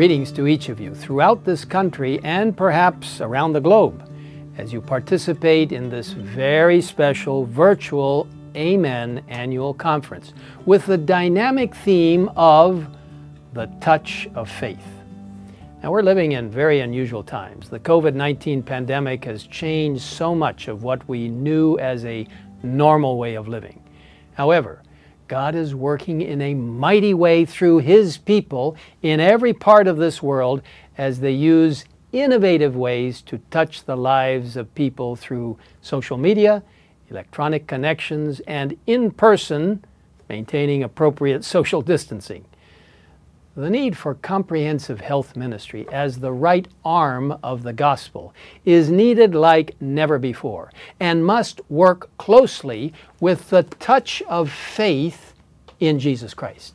Greetings to each of you throughout this country and perhaps around the globe as you participate in this very special virtual Amen annual conference with the dynamic theme of the touch of faith. Now, we're living in very unusual times. The COVID 19 pandemic has changed so much of what we knew as a normal way of living. However, God is working in a mighty way through His people in every part of this world as they use innovative ways to touch the lives of people through social media, electronic connections, and in person, maintaining appropriate social distancing. The need for comprehensive health ministry as the right arm of the gospel is needed like never before and must work closely with the touch of faith in Jesus Christ.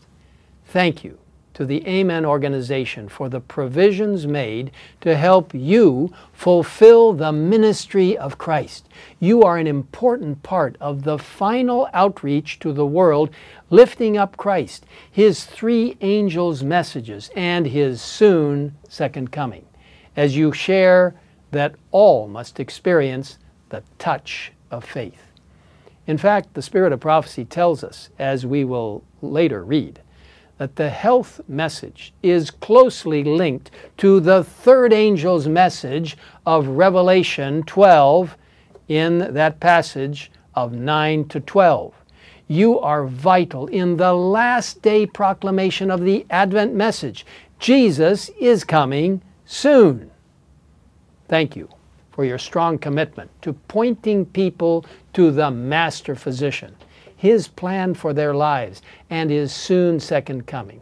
Thank you to the Amen organization for the provisions made to help you fulfill the ministry of Christ. You are an important part of the final outreach to the world, lifting up Christ, His three angels' messages, and His soon second coming, as you share that all must experience the touch of faith. In fact, the Spirit of prophecy tells us, as we will later read, that the health message is closely linked to the third angel's message of Revelation 12 in that passage of 9 to 12. You are vital in the last day proclamation of the Advent message. Jesus is coming soon. Thank you for your strong commitment to pointing people to the Master Physician. His plan for their lives, and His soon second coming.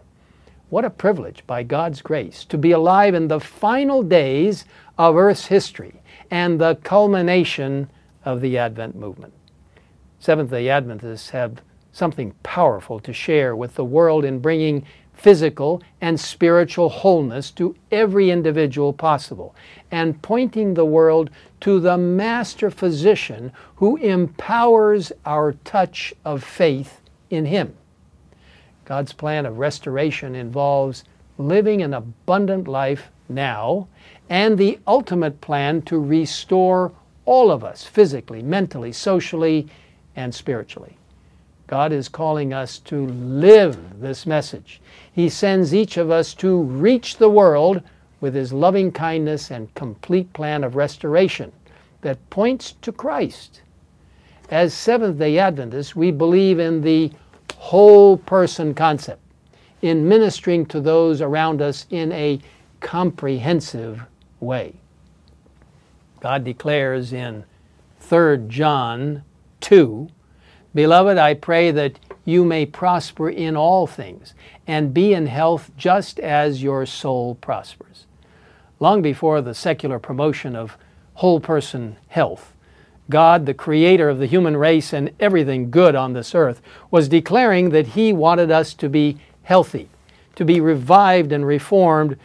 What a privilege, by God's grace, to be alive in the final days of Earth's history and the culmination of the Advent movement. Seventh day Adventists have something powerful to share with the world in bringing physical and spiritual wholeness to every individual possible, and pointing the world to the master physician who empowers our touch of faith in Him. God's plan of restoration involves living an abundant life now and the ultimate plan to restore all of us physically, mentally, socially, and spiritually. God is calling us to live this message. He sends each of us to reach the world with His loving kindness and complete plan of restoration that points to Christ. As Seventh day Adventists, we believe in the whole person concept, in ministering to those around us in a comprehensive way. God declares in 3 John 2 Beloved, I pray that you may prosper in all things and be in health just as your soul prospers. Long before the secular promotion of whole person health, God, the creator of the human race and everything good on this earth, was declaring that He wanted us to be healthy, to be revived and reformed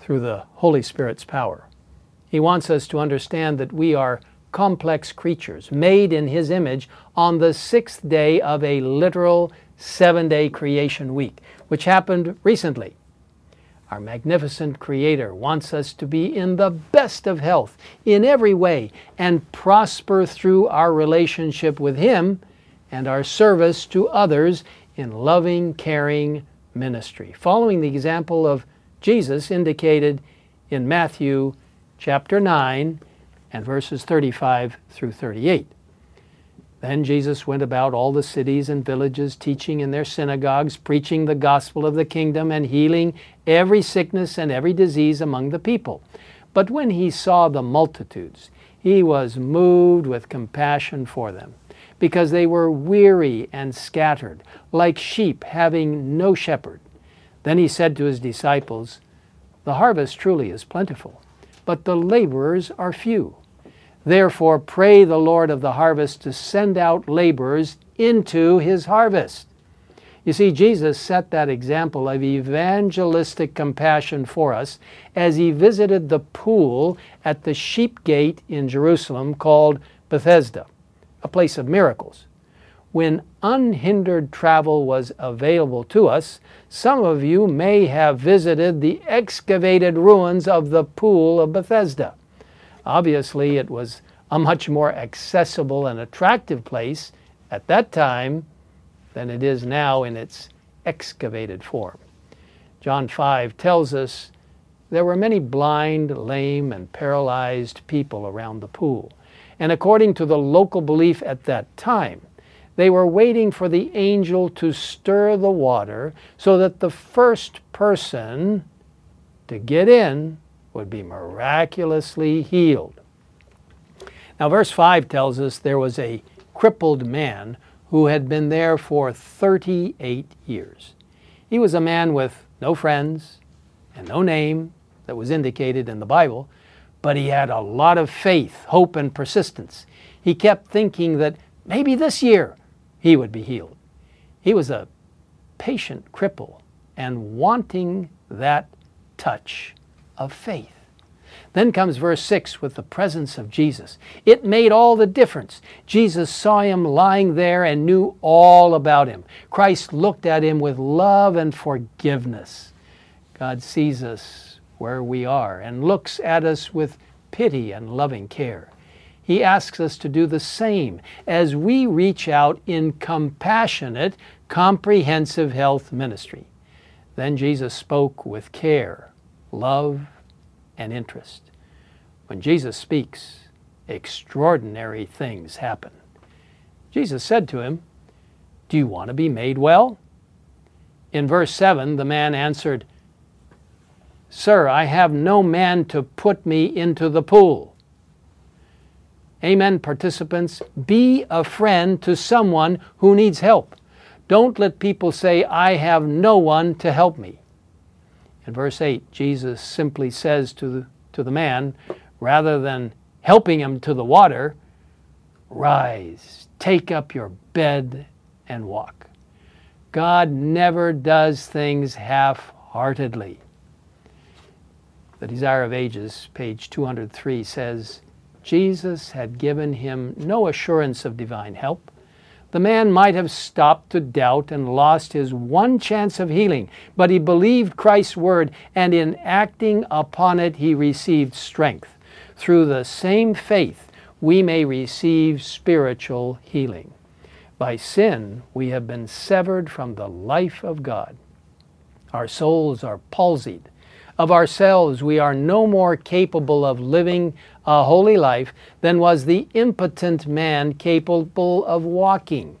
through the Holy Spirit's power. He wants us to understand that we are complex creatures made in His image on the sixth day of a literal seven day creation week, which happened recently. Our magnificent Creator wants us to be in the best of health in every way and prosper through our relationship with Him and our service to others in loving, caring ministry, following the example of Jesus indicated in Matthew chapter 9 and verses 35 through 38. Then Jesus went about all the cities and villages, teaching in their synagogues, preaching the gospel of the kingdom, and healing every sickness and every disease among the people. But when he saw the multitudes, he was moved with compassion for them, because they were weary and scattered, like sheep having no shepherd. Then he said to his disciples, The harvest truly is plentiful, but the laborers are few. Therefore, pray the Lord of the harvest to send out laborers into his harvest. You see, Jesus set that example of evangelistic compassion for us as he visited the pool at the sheep gate in Jerusalem called Bethesda, a place of miracles, when unhindered travel was available to us, some of you may have visited the excavated ruins of the Pool of Bethesda. Obviously, it was a much more accessible and attractive place at that time than it is now in its excavated form. John 5 tells us there were many blind, lame, and paralyzed people around the pool. And according to the local belief at that time, they were waiting for the angel to stir the water so that the first person to get in would be miraculously healed. Now, verse 5 tells us there was a crippled man who had been there for 38 years. He was a man with no friends and no name that was indicated in the Bible, but he had a lot of faith, hope, and persistence. He kept thinking that maybe this year he would be healed. He was a patient cripple and wanting that touch of faith. Then comes verse 6 with the presence of Jesus. It made all the difference. Jesus saw him lying there and knew all about him. Christ looked at him with love and forgiveness. God sees us where we are and looks at us with pity and loving care. He asks us to do the same as we reach out in compassionate, comprehensive health ministry. Then Jesus spoke with care, love, and interest. When Jesus speaks, extraordinary things happen. Jesus said to him, Do you want to be made well? In verse 7, the man answered, Sir, I have no man to put me into the pool Amen, participants. Be a friend to someone who needs help. Don't let people say, I have no one to help me. In verse 8, Jesus simply says to the, to the man, rather than helping him to the water, Rise, take up your bed, and walk. God never does things half heartedly. The Desire of Ages, page 203, says, Jesus had given him no assurance of divine help. The man might have stopped to doubt and lost his one chance of healing, but he believed Christ's word, and in acting upon it, he received strength. Through the same faith, we may receive spiritual healing. By sin, we have been severed from the life of God. Our souls are palsied of ourselves, we are no more capable of living a holy life than was the impotent man capable of walking.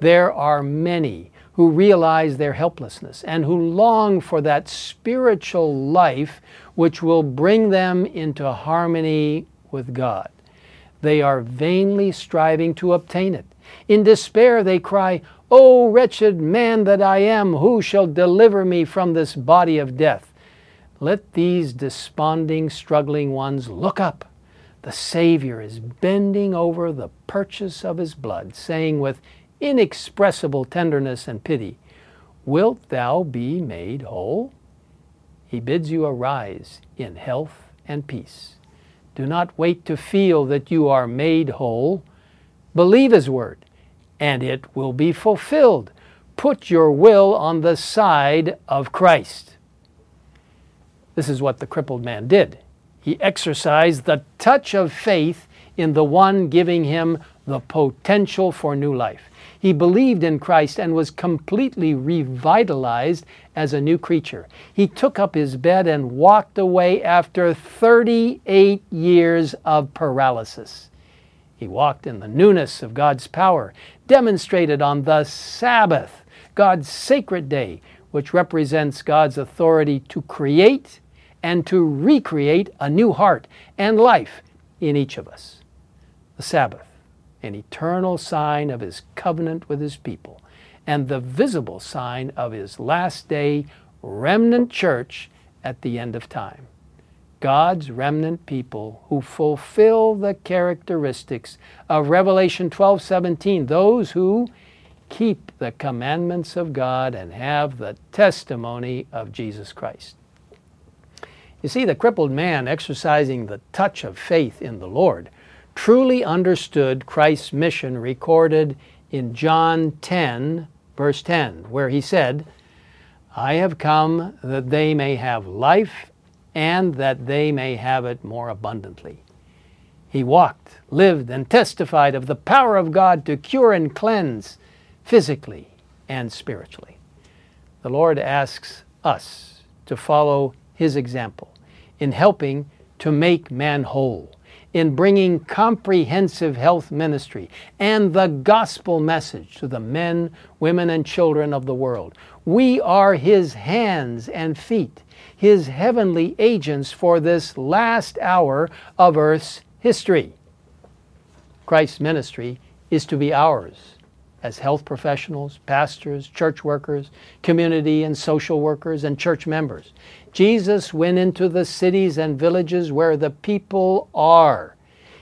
There are many who realize their helplessness and who long for that spiritual life which will bring them into harmony with God. They are vainly striving to obtain it. In despair, they cry, O wretched man that I am, who shall deliver me from this body of death? Let these desponding, struggling ones look up. The Savior is bending over the purchase of his blood, saying with inexpressible tenderness and pity, Wilt thou be made whole? He bids you arise in health and peace. Do not wait to feel that you are made whole. Believe His word, and it will be fulfilled. Put your will on the side of Christ. This is what the crippled man did. He exercised the touch of faith in the one giving him the potential for new life. He believed in Christ and was completely revitalized as a new creature. He took up his bed and walked away after 38 years of paralysis. He walked in the newness of God's power, demonstrated on the Sabbath, God's sacred day, which represents God's authority to create and to recreate a new heart and life in each of us. The Sabbath, an eternal sign of his covenant with his people, and the visible sign of his last day remnant church at the end of time. God's remnant people who fulfill the characteristics of Revelation 12:17, those who keep the commandments of God and have the testimony of Jesus Christ. You see, the crippled man exercising the touch of faith in the Lord truly understood Christ's mission recorded in John 10, verse 10, where he said, I have come that they may have life and that they may have it more abundantly. He walked, lived, and testified of the power of God to cure and cleanse physically and spiritually. The Lord asks us to follow His example in helping to make man whole, in bringing comprehensive health ministry and the gospel message to the men, women, and children of the world. We are His hands and feet, His heavenly agents for this last hour of earth's history. Christ's ministry is to be ours as health professionals, pastors, church workers, community and social workers, and church members. Jesus went into the cities and villages where the people are.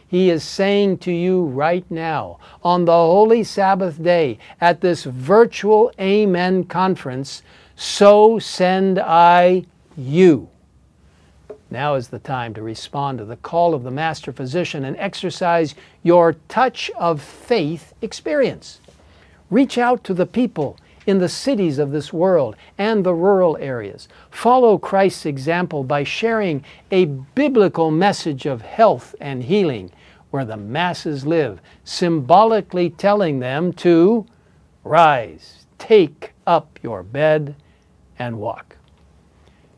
He is saying to you right now, on the holy Sabbath day, at this virtual Amen conference, so send I you. Now is the time to respond to the call of the Master Physician and exercise your touch of faith experience. Reach out to the people in the cities of this world and the rural areas. Follow Christ's example by sharing a biblical message of health and healing where the masses live, symbolically telling them to rise, take up your bed, and walk.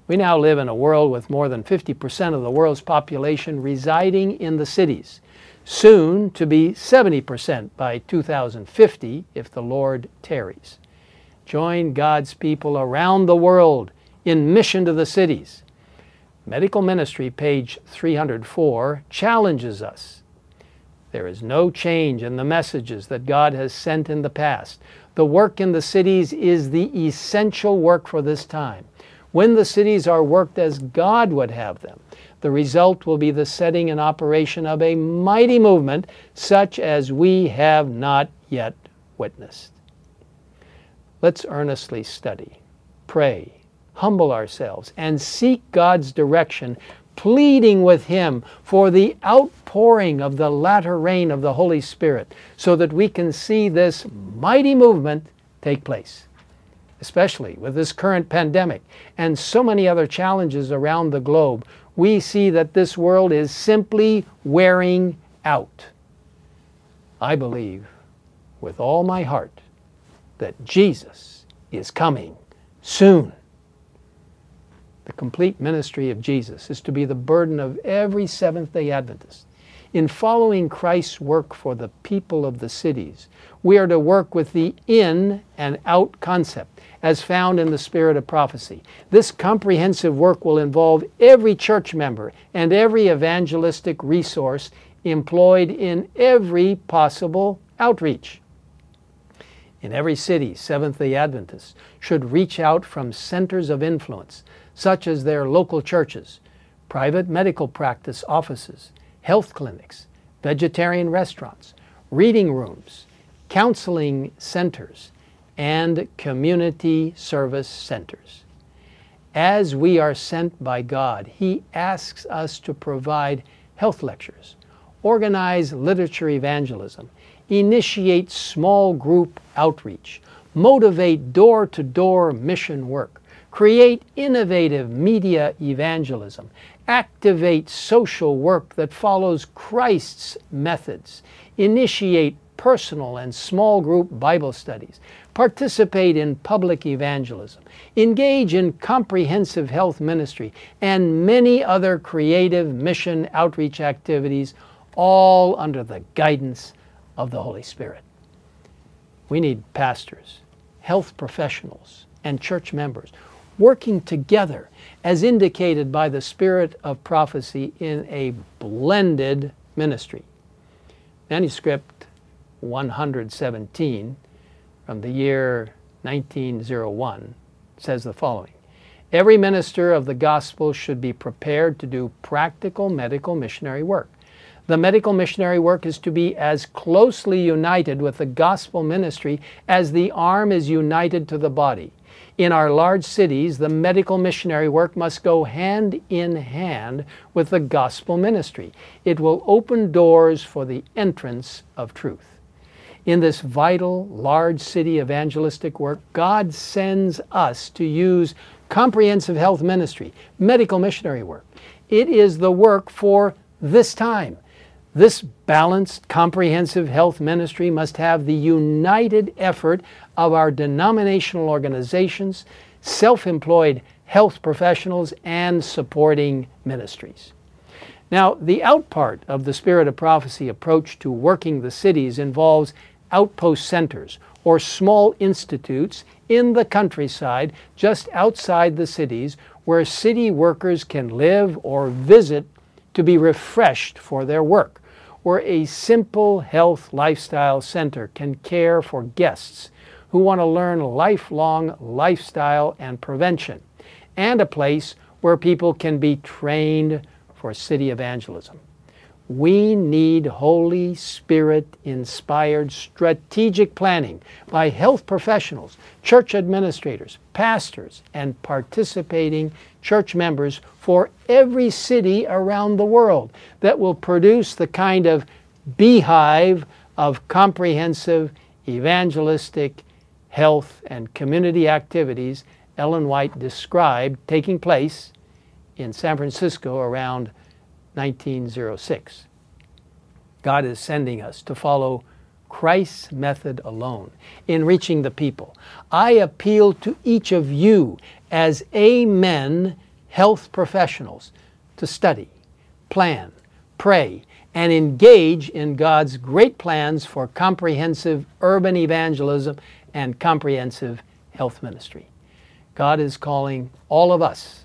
We now live in a world with more than 50% of the world's population residing in the cities, soon to be 70% by 2050 if the Lord tarries. Join God's people around the world in mission to the cities. Medical Ministry, page 304, challenges us. There is no change in the messages that God has sent in the past. The work in the cities is the essential work for this time. When the cities are worked as God would have them, the result will be the setting in operation of a mighty movement such as we have not yet witnessed. Let's earnestly study, pray, humble ourselves, and seek God's direction, pleading with Him for the outpouring of the latter rain of the Holy Spirit so that we can see this mighty movement take place especially with this current pandemic and so many other challenges around the globe, we see that this world is simply wearing out. I believe with all my heart that Jesus is coming soon. The complete ministry of Jesus is to be the burden of every Seventh day Adventist. In following Christ's work for the people of the cities, we are to work with the in and out concept as found in the spirit of prophecy. This comprehensive work will involve every church member and every evangelistic resource employed in every possible outreach. In every city, Seventh day Adventists should reach out from centers of influence, such as their local churches, private medical practice offices, health clinics, vegetarian restaurants, reading rooms, counseling centers, and community service centers. As we are sent by God, He asks us to provide health lectures, organize literature evangelism, initiate small group outreach, motivate door to door mission work, create innovative media evangelism, activate social work that follows Christ's methods, initiate personal and small group Bible studies, participate in public evangelism, engage in comprehensive health ministry, and many other creative mission outreach activities, all under the guidance of the Holy Spirit. We need pastors, health professionals, and church members working together as indicated by the spirit of prophecy in a blended ministry. Manuscript 117 from the year 1901 says the following Every minister of the gospel should be prepared to do practical medical missionary work. The medical missionary work is to be as closely united with the gospel ministry as the arm is united to the body. In our large cities, the medical missionary work must go hand in hand with the gospel ministry. It will open doors for the entrance of truth. In this vital, large city evangelistic work, God sends us to use comprehensive health ministry, medical missionary work. It is the work for this time. This balanced, comprehensive health ministry must have the united effort of our denominational organizations, self employed health professionals, and supporting ministries. Now, the out part of the Spirit of Prophecy approach to working the cities involves outpost centers or small institutes in the countryside just outside the cities where city workers can live or visit to be refreshed for their work, where a simple health lifestyle center can care for guests who want to learn lifelong lifestyle and prevention, and a place where people can be trained for city evangelism. We need Holy Spirit inspired strategic planning by health professionals, church administrators, pastors, and participating church members for every city around the world that will produce the kind of beehive of comprehensive evangelistic health and community activities Ellen White described taking place in San Francisco around 1906. God is sending us to follow Christ's method alone in reaching the people. I appeal to each of you as amen health professionals to study, plan, pray, and engage in God's great plans for comprehensive urban evangelism and comprehensive health ministry. God is calling all of us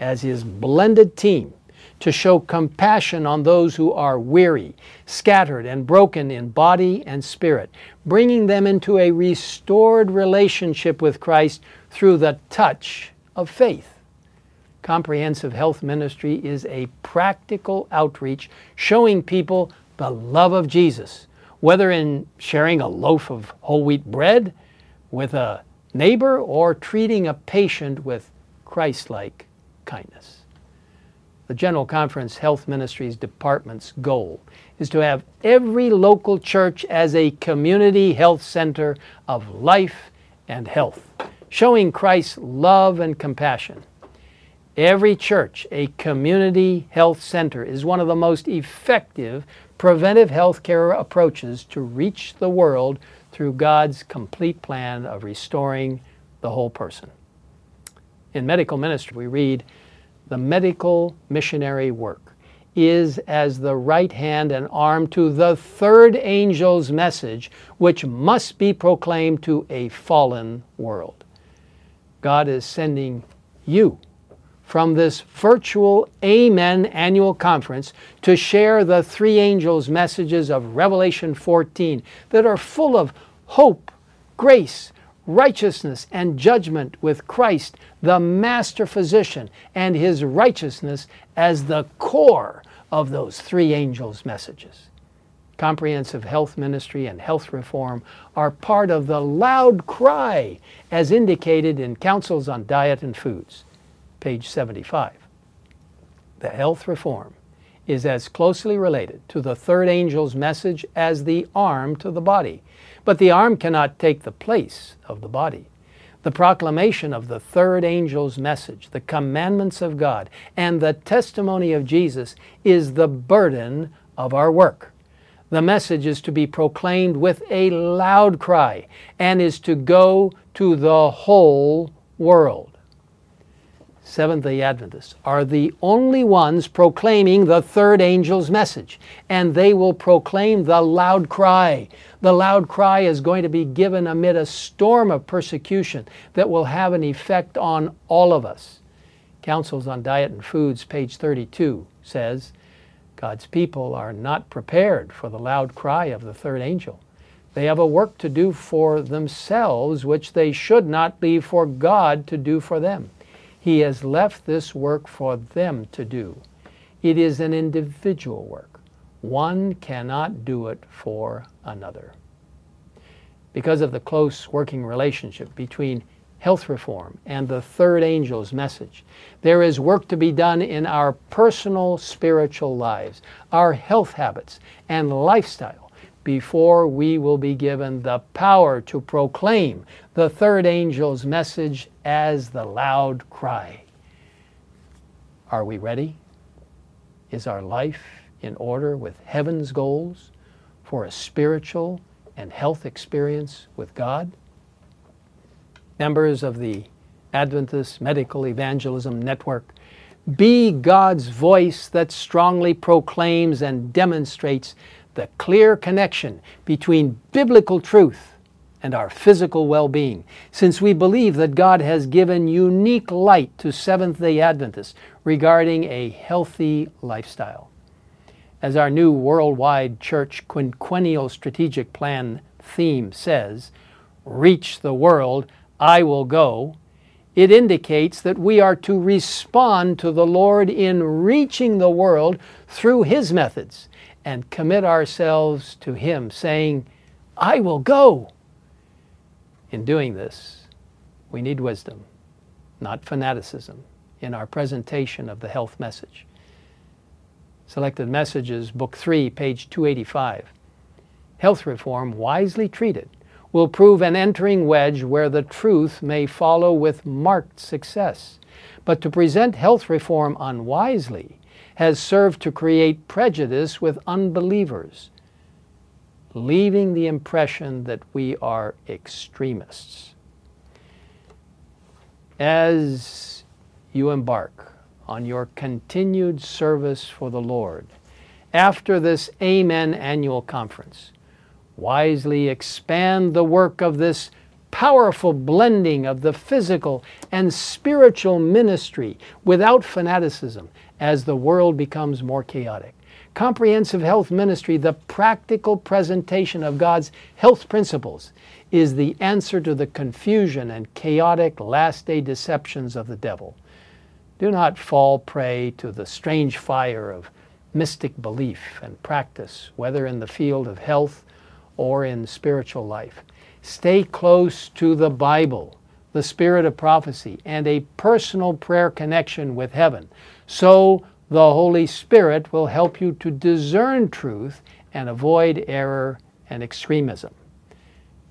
as His blended team to show compassion on those who are weary, scattered, and broken in body and spirit, bringing them into a restored relationship with Christ through the touch of faith. Comprehensive Health Ministry is a practical outreach showing people the love of Jesus, whether in sharing a loaf of whole wheat bread with a neighbor or treating a patient with Christ like kindness. The General Conference Health Ministries Department's goal is to have every local church as a community health center of life and health, showing Christ's love and compassion. Every church, a community health center, is one of the most effective preventive health care approaches to reach the world through God's complete plan of restoring the whole person. In medical ministry, we read, the medical missionary work is as the right hand and arm to the third angel's message, which must be proclaimed to a fallen world. God is sending you from this virtual Amen annual conference to share the three angels' messages of Revelation 14 that are full of hope, grace, righteousness and judgment with Christ, the master physician, and his righteousness as the core of those three angels' messages. Comprehensive health ministry and health reform are part of the loud cry as indicated in Counsels on Diet and Foods, page 75. The health reform is as closely related to the third angel's message as the arm to the body but the arm cannot take the place of the body. The proclamation of the third angel's message, the commandments of God, and the testimony of Jesus is the burden of our work. The message is to be proclaimed with a loud cry and is to go to the whole world. Seventh day Adventists are the only ones proclaiming the third angel's message, and they will proclaim the loud cry, the loud cry is going to be given amid a storm of persecution that will have an effect on all of us. Counsels on Diet and Foods, page 32, says God's people are not prepared for the loud cry of the third angel. They have a work to do for themselves which they should not leave for God to do for them. He has left this work for them to do. It is an individual work. One cannot do it for another. Because of the close working relationship between health reform and the third angel's message, there is work to be done in our personal spiritual lives, our health habits, and lifestyle before we will be given the power to proclaim the third angel's message as the loud cry. Are we ready? Is our life in order with heaven's goals for a spiritual and health experience with God? Members of the Adventist Medical Evangelism Network, be God's voice that strongly proclaims and demonstrates the clear connection between biblical truth and our physical well being, since we believe that God has given unique light to Seventh day Adventists regarding a healthy lifestyle. As our new worldwide church quinquennial strategic plan theme says, Reach the world, I will go, it indicates that we are to respond to the Lord in reaching the world through His methods and commit ourselves to Him, saying, I will go. In doing this, we need wisdom, not fanaticism, in our presentation of the health message. Selected Messages, Book 3, page 285. Health reform, wisely treated, will prove an entering wedge where the truth may follow with marked success. But to present health reform unwisely has served to create prejudice with unbelievers, leaving the impression that we are extremists. As you embark on your continued service for the Lord, after this Amen annual conference, wisely expand the work of this powerful blending of the physical and spiritual ministry without fanaticism as the world becomes more chaotic. Comprehensive health ministry, the practical presentation of God's health principles, is the answer to the confusion and chaotic last day deceptions of the devil. Do not fall prey to the strange fire of mystic belief and practice, whether in the field of health or in spiritual life. Stay close to the Bible, the spirit of prophecy, and a personal prayer connection with heaven. So the Holy Spirit will help you to discern truth and avoid error and extremism.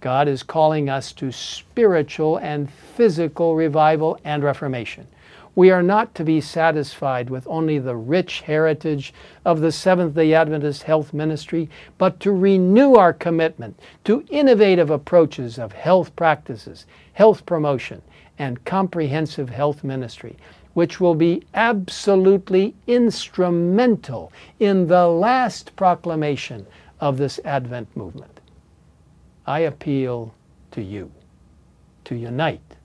God is calling us to spiritual and physical revival and reformation. We are not to be satisfied with only the rich heritage of the Seventh day Adventist health ministry, but to renew our commitment to innovative approaches of health practices, health promotion, and comprehensive health ministry, which will be absolutely instrumental in the last proclamation of this Advent movement. I appeal to you to unite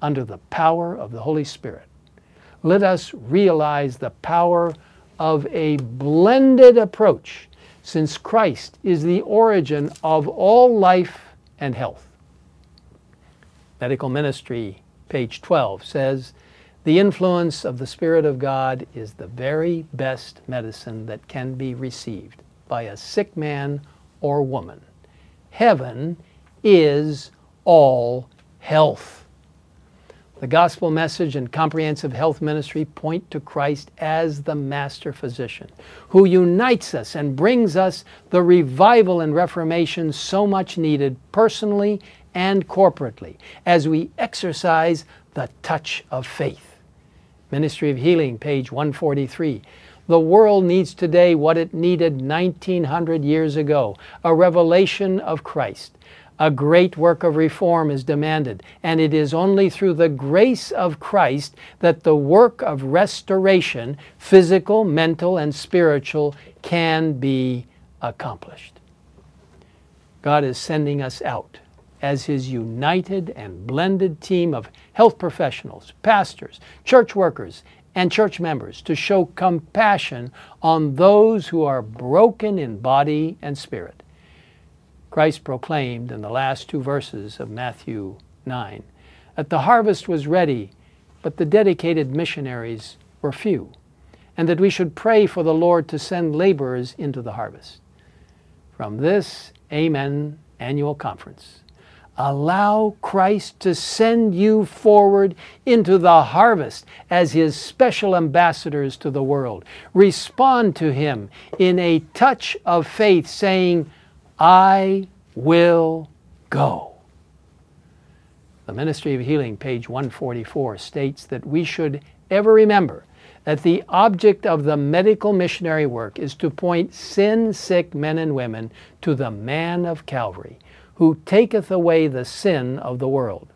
under the power of the Holy Spirit let us realize the power of a blended approach, since Christ is the origin of all life and health. Medical Ministry, page 12, says the influence of the Spirit of God is the very best medicine that can be received by a sick man or woman. Heaven is all health. The gospel message and comprehensive health ministry point to Christ as the master physician, who unites us and brings us the revival and reformation so much needed personally and corporately as we exercise the touch of faith. Ministry of Healing, page 143. The world needs today what it needed 1900 years ago a revelation of Christ a great work of reform is demanded, and it is only through the grace of Christ that the work of restoration, physical, mental, and spiritual, can be accomplished. God is sending us out as His united and blended team of health professionals, pastors, church workers, and church members to show compassion on those who are broken in body and spirit. Christ proclaimed in the last two verses of Matthew 9 that the harvest was ready, but the dedicated missionaries were few, and that we should pray for the Lord to send laborers into the harvest. From this Amen. Annual conference, allow Christ to send you forward into the harvest as his special ambassadors to the world. Respond to him in a touch of faith, saying, I will go. The Ministry of Healing, page 144, states that we should ever remember that the object of the medical missionary work is to point sin sick men and women to the man of Calvary, who taketh away the sin of the world.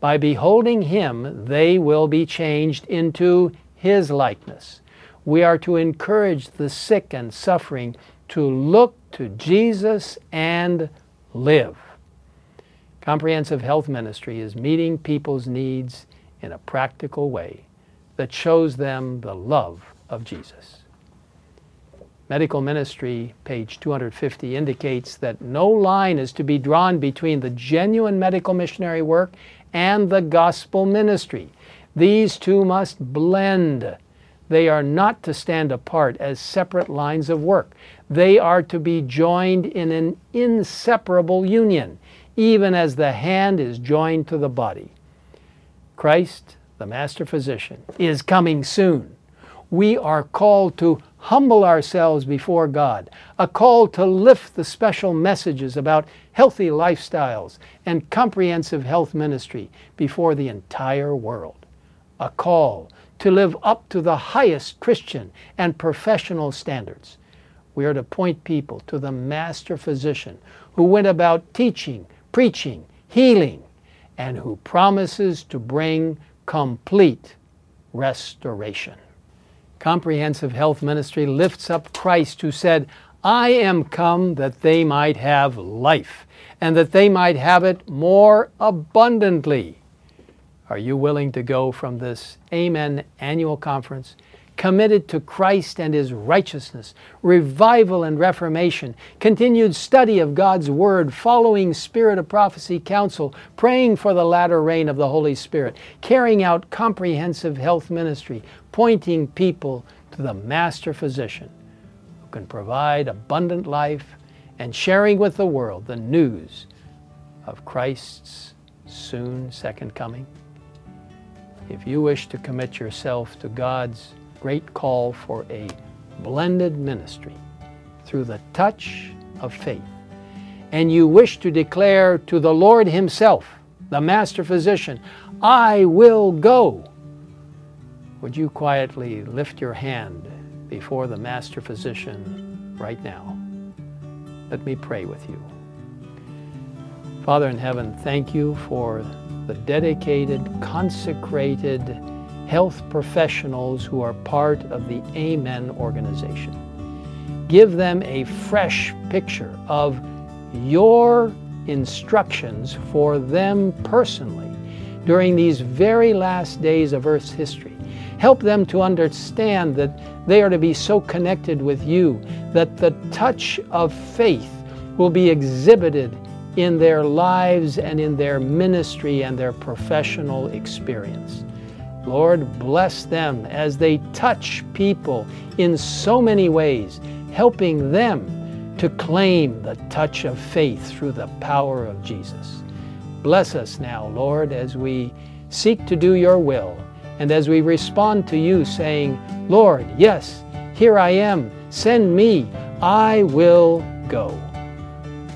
By beholding him, they will be changed into his likeness. We are to encourage the sick and suffering to look to Jesus and live. Comprehensive Health Ministry is meeting people's needs in a practical way that shows them the love of Jesus. Medical Ministry, page 250, indicates that no line is to be drawn between the genuine medical missionary work and the gospel ministry. These two must blend. They are not to stand apart as separate lines of work. They are to be joined in an inseparable union, even as the hand is joined to the body. Christ, the Master Physician, is coming soon. We are called to humble ourselves before God, a call to lift the special messages about healthy lifestyles and comprehensive health ministry before the entire world, a call to live up to the highest Christian and professional standards. We are to point people to the Master Physician who went about teaching, preaching, healing, and who promises to bring complete restoration. Comprehensive Health Ministry lifts up Christ who said, I am come that they might have life, and that they might have it more abundantly. Are you willing to go from this Amen annual conference committed to Christ and His righteousness, revival and reformation, continued study of God's Word, following Spirit of Prophecy counsel, praying for the latter rain of the Holy Spirit, carrying out comprehensive health ministry, pointing people to the Master Physician who can provide abundant life and sharing with the world the news of Christ's soon second coming. If you wish to commit yourself to God's great call for a blended ministry through the touch of faith, and you wish to declare to the Lord Himself, the Master Physician, I will go, would you quietly lift your hand before the Master Physician right now? Let me pray with you. Father in heaven, thank you for the dedicated, consecrated, health professionals who are part of the Amen organization. Give them a fresh picture of your instructions for them personally during these very last days of Earth's history. Help them to understand that they are to be so connected with you that the touch of faith will be exhibited in their lives and in their ministry and their professional experience. Lord, bless them as they touch people in so many ways, helping them to claim the touch of faith through the power of Jesus. Bless us now, Lord, as we seek to do your will and as we respond to you saying, Lord, yes, here I am, send me, I will go.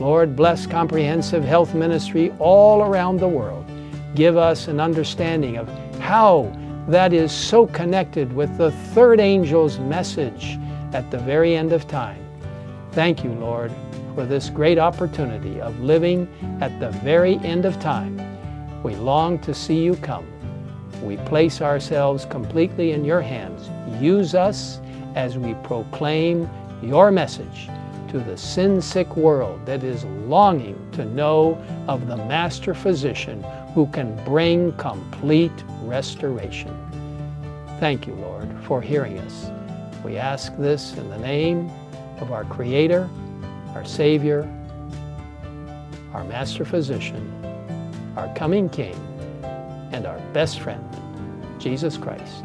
Lord, bless comprehensive health ministry all around the world. Give us an understanding of how that is so connected with the third angel's message at the very end of time. Thank you, Lord, for this great opportunity of living at the very end of time. We long to see you come. We place ourselves completely in your hands. Use us as we proclaim your message to the sin sick world that is longing to know of the Master Physician who can bring complete restoration. Thank you, Lord, for hearing us. We ask this in the name of our Creator, our Savior, our Master Physician, our coming King, and our best friend, Jesus Christ.